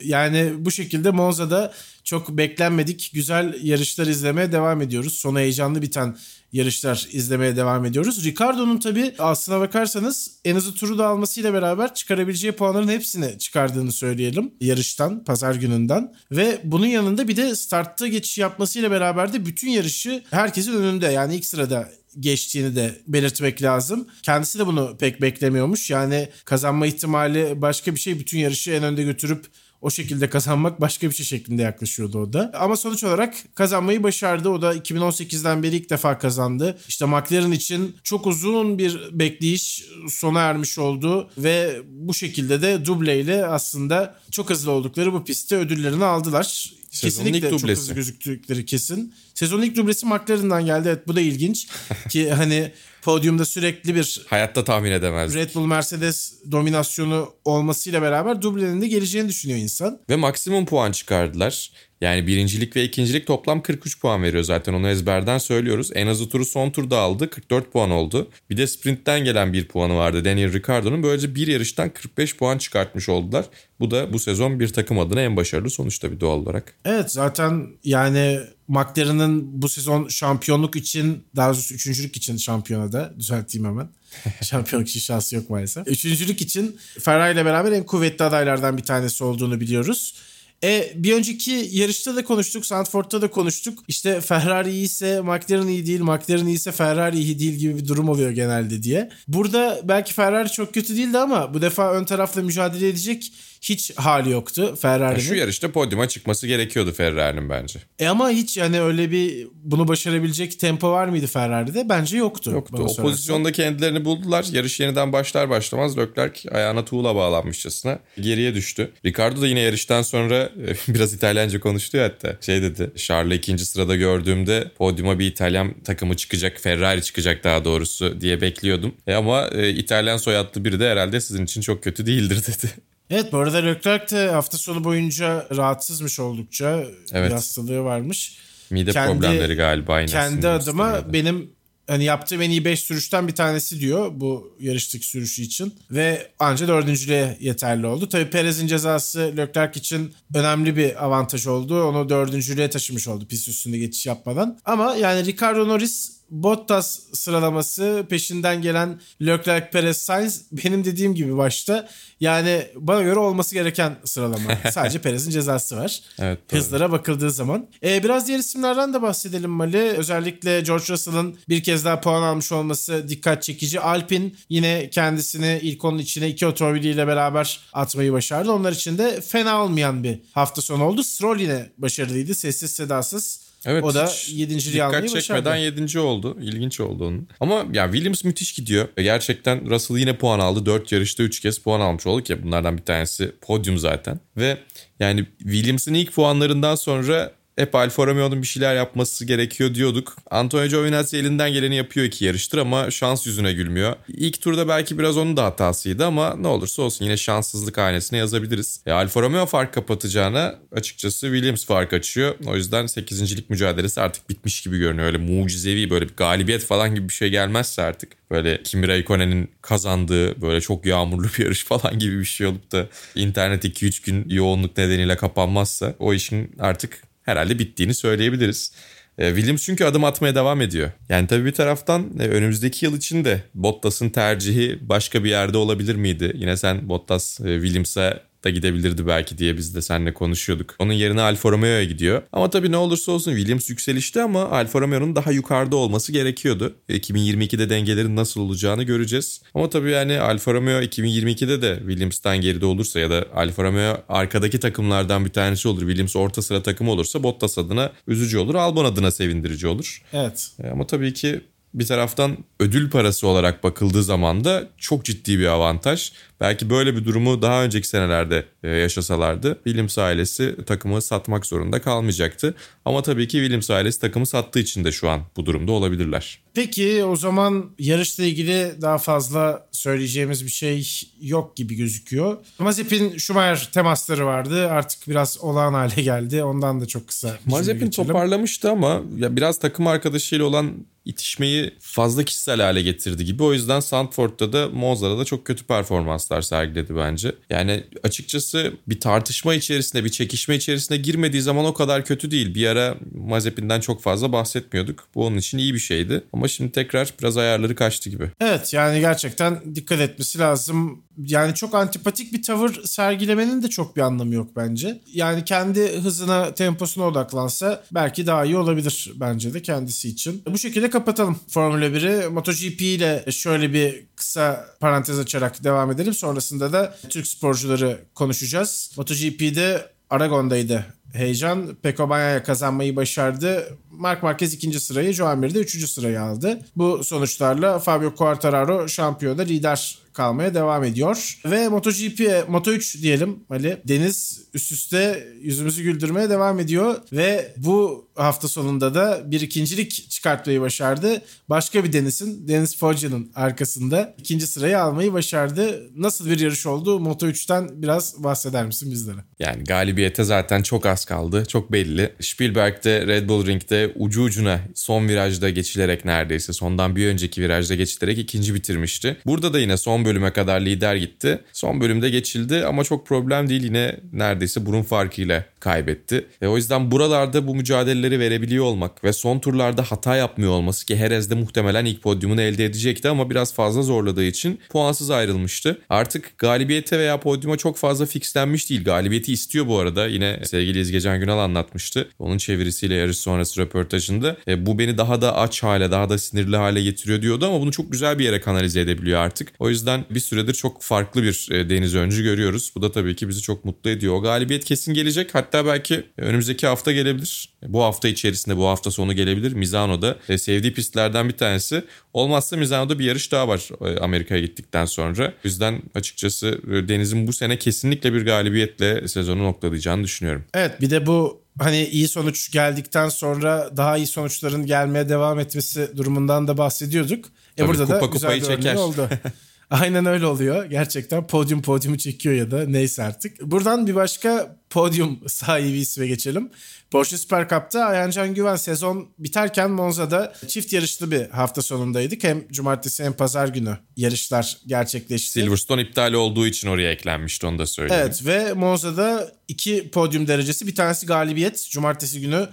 Yani bu şekilde Monza'da çok beklenmedik güzel yarışlar izlemeye devam ediyoruz. Sonu heyecanlı biten yarışlar izlemeye devam ediyoruz. Ricardo'nun tabii aslına bakarsanız en hızlı turu da almasıyla beraber çıkarabileceği puanların hepsini çıkardığını söyleyelim yarıştan, pazar gününden. Ve bunun yanında bir de startta geçiş yapmasıyla beraber de bütün yarışı herkesin önünde yani ilk sırada geçtiğini de belirtmek lazım. Kendisi de bunu pek beklemiyormuş. Yani kazanma ihtimali başka bir şey. Bütün yarışı en önde götürüp o şekilde kazanmak başka bir şey şeklinde yaklaşıyordu o da. Ama sonuç olarak kazanmayı başardı. O da 2018'den beri ilk defa kazandı. İşte McLaren için çok uzun bir bekleyiş sona ermiş oldu ve bu şekilde de dubleyle aslında çok hızlı oldukları bu pistte ödüllerini aldılar. Sezonun Kesinlikle çok dublesi. hızlı gözüktükleri kesin. Sezonun ilk dublesi McLaren'dan geldi. Evet bu da ilginç. <laughs> Ki hani podyumda sürekli bir Hayatta tahmin edemezdim. Red Bull Mercedes dominasyonu olmasıyla beraber dublenin de geleceğini düşünüyor insan. Ve maksimum puan çıkardılar. Yani birincilik ve ikincilik toplam 43 puan veriyor zaten onu ezberden söylüyoruz. En azı turu son turda aldı 44 puan oldu. Bir de sprintten gelen bir puanı vardı Daniel Ricciardo'nun. Böylece bir yarıştan 45 puan çıkartmış oldular. Bu da bu sezon bir takım adına en başarılı sonuç tabii doğal olarak. Evet zaten yani McLaren'ın bu sezon şampiyonluk için daha doğrusu üçüncülük için şampiyonada düzelteyim hemen. <laughs> şampiyonluk için şansı yok maalesef. Üçüncülük için Ferrari ile beraber en kuvvetli adaylardan bir tanesi olduğunu biliyoruz. E, bir önceki yarışta da konuştuk. Sandford'da da konuştuk. İşte Ferrari iyiyse McLaren iyi değil. McLaren iyiyse Ferrari iyi değil gibi bir durum oluyor genelde diye. Burada belki Ferrari çok kötü değildi ama bu defa ön tarafla mücadele edecek hiç hali yoktu Ferrari'nin. şu yarışta podyuma çıkması gerekiyordu Ferrari'nin bence. E ama hiç yani öyle bir bunu başarabilecek tempo var mıydı Ferrari'de? Bence yoktu. Yoktu. O sorarsan. pozisyonda kendilerini buldular. Yarış yeniden başlar başlamaz Leclerc ayağına tuğla bağlanmışçasına geriye düştü. Ricardo da yine yarıştan sonra e, <laughs> biraz İtalyanca konuştu ya hatta. Şey dedi. Charles'ı ikinci sırada gördüğümde podyuma bir İtalyan takımı çıkacak. Ferrari çıkacak daha doğrusu diye bekliyordum. E ama e, İtalyan soyadlı biri de herhalde sizin için çok kötü değildir <laughs> dedi. Evet bu arada Leclerc de hafta sonu boyunca rahatsızmış oldukça. Evet. Bir hastalığı varmış. Mide Kendi- problemleri galiba aynı Kendi adıma istemedi. benim hani yaptığım en iyi 5 sürüşten bir tanesi diyor bu yarıştaki sürüşü için. Ve anca dördüncülüğe yeterli oldu. Tabii Perez'in cezası Leclerc için önemli bir avantaj oldu. Onu dördüncülüğe taşımış oldu pist üstünde geçiş yapmadan. Ama yani Ricardo Norris Bottas sıralaması peşinden gelen Leclerc Perez Sainz benim dediğim gibi başta yani bana göre olması gereken sıralama. <laughs> Sadece Perez'in cezası var. Evet, doğru. Hızlara bakıldığı zaman. Ee, biraz diğer isimlerden de bahsedelim Mali. Özellikle George Russell'ın bir kez daha puan almış olması dikkat çekici. Alpine yine kendisini ilk onun içine iki otomobiliyle beraber atmayı başardı. Onlar için de fena olmayan bir hafta sonu oldu. Stroll yine başarılıydı. Sessiz sedasız. Evet, o da hiç yedinciliği almayı Dikkat çekmeden başardı. yedinci oldu. İlginç oldu onun. Ama ya Williams müthiş gidiyor. Gerçekten Russell yine puan aldı. Dört yarışta üç kez puan almış oldu ki bunlardan bir tanesi podyum zaten. Ve yani Williams'ın ilk puanlarından sonra hep Alfa Romeo'nun bir şeyler yapması gerekiyor diyorduk. Antonio Giovinazzi elinden geleni yapıyor iki yarıştır ama şans yüzüne gülmüyor. İlk turda belki biraz onun da hatasıydı ama ne olursa olsun yine şanssızlık hanesine yazabiliriz. E, Alfa Romeo fark kapatacağına açıkçası Williams fark açıyor. O yüzden 8. mücadelesi artık bitmiş gibi görünüyor. Öyle mucizevi böyle bir galibiyet falan gibi bir şey gelmezse artık. Böyle Kimi Raikkonen'in kazandığı böyle çok yağmurlu bir yarış <laughs> falan gibi bir şey olup da internet 2-3 gün yoğunluk nedeniyle kapanmazsa o işin artık herhalde bittiğini söyleyebiliriz. E, Williams çünkü adım atmaya devam ediyor. Yani tabii bir taraftan e, önümüzdeki yıl için de Bottas'ın tercihi başka bir yerde olabilir miydi? Yine sen Bottas e, Williams'a da gidebilirdi belki diye biz de seninle konuşuyorduk. Onun yerine Alfa Romeo'ya gidiyor. Ama tabii ne olursa olsun Williams yükselişte ama Alfa Romeo'nun daha yukarıda olması gerekiyordu. 2022'de dengelerin nasıl olacağını göreceğiz. Ama tabii yani Alfa Romeo 2022'de de Williams'tan geride olursa ya da Alfa Romeo arkadaki takımlardan bir tanesi olur. Williams orta sıra takımı olursa Bottas adına üzücü olur. Albon adına sevindirici olur. Evet. E, Ama tabii ki bir taraftan ödül parası olarak bakıldığı zaman da çok ciddi bir avantaj. Belki böyle bir durumu daha önceki senelerde e, yaşasalardı Williams ailesi takımı satmak zorunda kalmayacaktı. Ama tabii ki Williams ailesi takımı sattığı için de şu an bu durumda olabilirler. Peki o zaman yarışla ilgili daha fazla söyleyeceğimiz bir şey yok gibi gözüküyor. Mazepin Schumacher temasları vardı. Artık biraz olağan hale geldi. Ondan da çok kısa. Mazepin toparlamıştı ama ya biraz takım arkadaşıyla olan itişmeyi fazla kişisel hale getirdi gibi. O yüzden Sandford'da da Monza'da da çok kötü performanslar sergiledi bence. Yani açıkçası bir tartışma içerisinde, bir çekişme içerisine girmediği zaman o kadar kötü değil. Bir ara Mazepin'den çok fazla bahsetmiyorduk. Bu onun için iyi bir şeydi. Ama şimdi tekrar biraz ayarları kaçtı gibi. Evet yani gerçekten dikkat etmesi lazım. Yani çok antipatik bir tavır sergilemenin de çok bir anlamı yok bence. Yani kendi hızına, temposuna odaklansa belki daha iyi olabilir bence de kendisi için. Bu şekilde kapatalım Formula 1'i. MotoGP ile şöyle bir kısa parantez açarak devam edelim. Sonrasında da Türk sporcuları konuşacağız. MotoGP'de Aragon'daydı heyecan. Peko Bagnaia kazanmayı başardı. Mark Marquez ikinci sırayı, Joan Mir de üçüncü sırayı aldı. Bu sonuçlarla Fabio Quartararo şampiyonda lider kalmaya devam ediyor. Ve MotoGP, Moto3 diyelim Ali. Deniz üst üste yüzümüzü güldürmeye devam ediyor. Ve bu hafta sonunda da bir ikincilik çıkartmayı başardı. Başka bir Deniz'in, Deniz Foggio'nun arkasında ikinci sırayı almayı başardı. Nasıl bir yarış oldu? Moto3'ten biraz bahseder misin bizlere? Yani galibiyete zaten çok az kaldı. Çok belli. Spielberg'de Red Bull Ring'de ucu ucuna son virajda geçilerek neredeyse sondan bir önceki virajda geçilerek ikinci bitirmişti. Burada da yine son bölüme kadar lider gitti. Son bölümde geçildi ama çok problem değil yine neredeyse burun farkıyla kaybetti. Ve o yüzden buralarda bu mücadeleleri verebiliyor olmak ve son turlarda hata yapmıyor olması ki Herez'de muhtemelen ilk podyumunu elde edecekti ama biraz fazla zorladığı için puansız ayrılmıştı. Artık galibiyete veya podyuma çok fazla fixlenmiş değil. Galibiyeti istiyor bu arada. Yine sevgili İzgecan Günal anlatmıştı. Onun çevirisiyle yarış sonrası röportajında. E, bu beni daha da aç hale, daha da sinirli hale getiriyor diyordu ama bunu çok güzel bir yere kanalize edebiliyor artık. O yüzden bir süredir çok farklı bir e, Deniz Öncü görüyoruz. Bu da tabii ki bizi çok mutlu ediyor. O galibiyet kesin gelecek. Hatta belki önümüzdeki hafta gelebilir. Bu hafta içerisinde bu hafta sonu gelebilir. Mizano'da e, sevdiği pistlerden bir tanesi. Olmazsa Mizano'da bir yarış daha var e, Amerika'ya gittikten sonra. O yüzden açıkçası Deniz'in bu sene kesinlikle bir galibiyetle sezonu noktalayacağını düşünüyorum. Evet bir de bu hani iyi sonuç geldikten sonra daha iyi sonuçların gelmeye devam etmesi durumundan da bahsediyorduk. E Tabii, burada kupa da güzel kupayı bir çeker. oldu. <laughs> <laughs> Aynen öyle oluyor. Gerçekten podyum podyumu çekiyor ya da neyse artık. Buradan bir başka podyum <laughs> sahibi isme geçelim. Porsche Super Cup'ta Ayhan Can Güven sezon biterken Monza'da çift yarışlı bir hafta sonundaydık. Hem cumartesi hem pazar günü yarışlar gerçekleşti. Silverstone iptal olduğu için oraya eklenmişti onu da söyleyeyim. Evet ve Monza'da iki podyum derecesi bir tanesi galibiyet. Cumartesi günü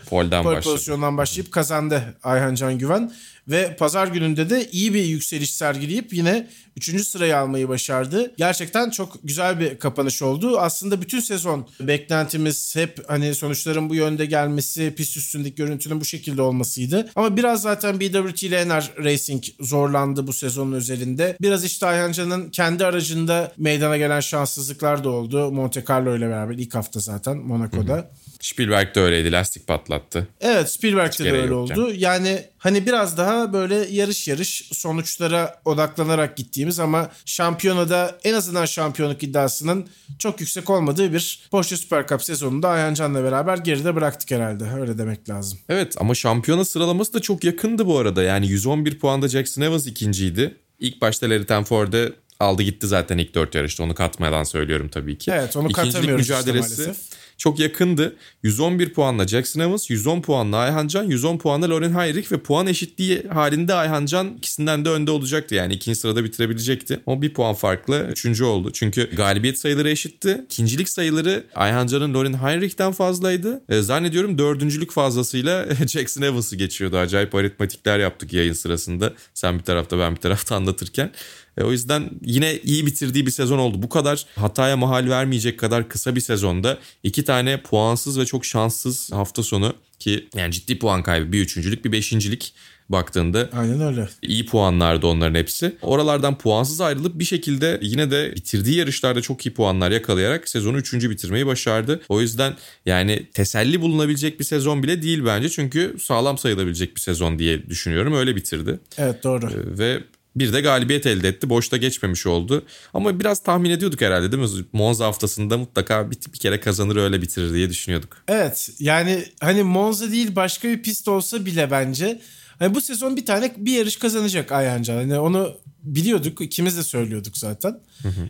başladı. pozisyondan başlayıp kazandı Ayhan Can Güven. Ve pazar gününde de iyi bir yükseliş sergileyip yine 3. sırayı almayı başardı. Gerçekten çok güzel bir kapanış oldu. Aslında bütün sezon beklentimiz hep hani sonuçların bu yönde gelmesi, pist üstündeki görüntünün bu şekilde olmasıydı. Ama biraz zaten BWT ile NR Racing zorlandı bu sezonun özelinde. Biraz işte Ayhan Can'ın kendi aracında meydana gelen şanssızlıklar da oldu. Monte Carlo ile beraber ilk hafta zaten Monaco'da. Spielberg de öyleydi lastik patlattı. Evet Spielberg'de de gereği öyle oldu. Yani hani biraz daha böyle yarış yarış sonuçlara odaklanarak gittiğimiz ama şampiyonada en azından şampiyonluk iddiasının çok yüksek olmadığı bir Porsche Super Cup sezonunda Ayhan Can'la beraber geride bıraktık herhalde. Öyle demek lazım. Evet ama şampiyona sıralaması da çok yakındı bu arada. Yani 111 puanda Jackson Evans ikinciydi. İlk başta Larry Tenford'e aldı gitti zaten ilk dört yarışta. Onu katmadan söylüyorum tabii ki. Evet, onu İkincilik katamıyoruz işte mücadelesi maalesef. çok yakındı. 111 puanla Jackson Evans, 110 puanla Ayhan Can, 110 puanla Loren Heinrich ve puan eşitliği halinde Ayhan Can ikisinden de önde olacaktı. Yani ikinci sırada bitirebilecekti. Ama bir puan farklı üçüncü oldu. Çünkü galibiyet sayıları eşitti. İkincilik sayıları Ayhan Can'ın Loren Heinrich'ten fazlaydı. E, zannediyorum dördüncülük fazlasıyla <laughs> Jackson Evans'ı geçiyordu. Acayip aritmetikler yaptık yayın sırasında. Sen bir tarafta ben bir tarafta anlatırken. E, o yüzden yine iyi bitirdiği bir sezon oldu. Bu kadar hataya mahal vermeyecek kadar kısa bir sezonda iki tane puansız ve çok şanssız hafta sonu ki yani ciddi puan kaybı bir üçüncülük bir beşincilik baktığında Aynen öyle. iyi puanlardı onların hepsi. Oralardan puansız ayrılıp bir şekilde yine de bitirdiği yarışlarda çok iyi puanlar yakalayarak sezonu 3. bitirmeyi başardı. O yüzden yani teselli bulunabilecek bir sezon bile değil bence. Çünkü sağlam sayılabilecek bir sezon diye düşünüyorum. Öyle bitirdi. Evet doğru. Ve bir de galibiyet elde etti. Boşta geçmemiş oldu. Ama biraz tahmin ediyorduk herhalde değil mi? Monza haftasında mutlaka bir, bir kere kazanır öyle bitirir diye düşünüyorduk. Evet yani hani Monza değil başka bir pist olsa bile bence hani bu sezon bir tane bir yarış kazanacak Ayhan Can. Hani onu biliyorduk. ikimiz de söylüyorduk zaten.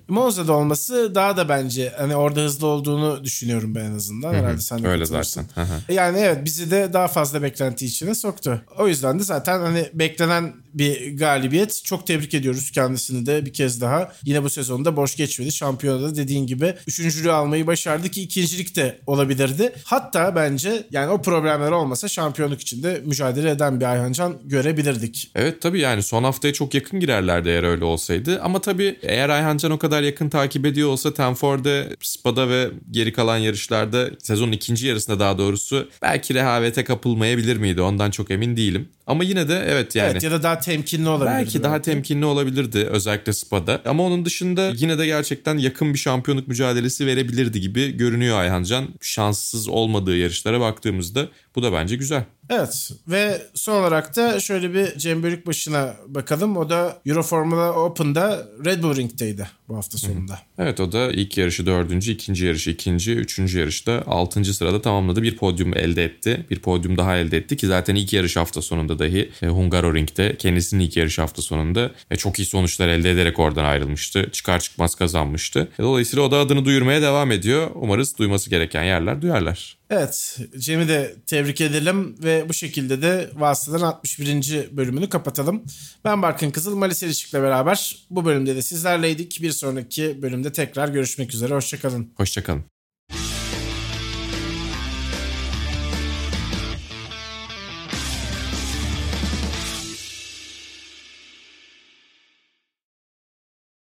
Monza'da olması daha da bence hani orada hızlı olduğunu düşünüyorum ben en azından. Herhalde sen de Öyle zaten. Hı hı. Yani evet bizi de daha fazla beklenti içine soktu. O yüzden de zaten hani beklenen bir galibiyet. Çok tebrik ediyoruz kendisini de bir kez daha. Yine bu sezonda boş geçmedi. Şampiyonada dediğin gibi üçüncülüğü almayı başardı ki ikincilik de olabilirdi. Hatta bence yani o problemler olmasa şampiyonluk için de mücadele eden bir Ayhancan görebilirdik. Evet tabii yani son haftaya çok yakın girerlerdi eğer öyle olsaydı. Ama tabii eğer Ayhancan o kadar yakın takip ediyor olsa Tenford'e, Spa'da ve geri kalan yarışlarda sezonun ikinci yarısında daha doğrusu belki rehavete kapılmayabilir miydi? Ondan çok emin değilim. Ama yine de evet yani. Evet ya da daha temkinli olabilirdi. Belki daha temkinli olabilirdi özellikle Spa'da. Ama onun dışında yine de gerçekten yakın bir şampiyonluk mücadelesi verebilirdi gibi görünüyor Ayhancan. Şanssız olmadığı yarışlara baktığımızda bu da bence güzel. Evet ve son olarak da şöyle bir Cem Bölükbaşı'na bakalım. O da Euro Formula Open'da Red Bull Ring'deydi bu hafta sonunda. Evet o da ilk yarışı dördüncü, ikinci yarışı ikinci, üçüncü yarışta altıncı sırada tamamladı. Bir podyum elde etti. Bir podyum daha elde etti ki zaten ilk yarış hafta sonunda dahi e, Hungaroring'de kendisinin ilk yarış hafta sonunda e, çok iyi sonuçlar elde ederek oradan ayrılmıştı. Çıkar çıkmaz kazanmıştı. E, Dolayısıyla o da adını duyurmaya devam ediyor. Umarız duyması gereken yerler duyarlar. Evet Cem'i de tebrik edelim ve bu şekilde de Vasıtadan 61. bölümünü kapatalım. Ben Barkın Kızıl, Malis Erişik'le beraber bu bölümde de sizlerleydik. Bir sonraki bölümde tekrar görüşmek üzere. Hoşçakalın. Hoşçakalın.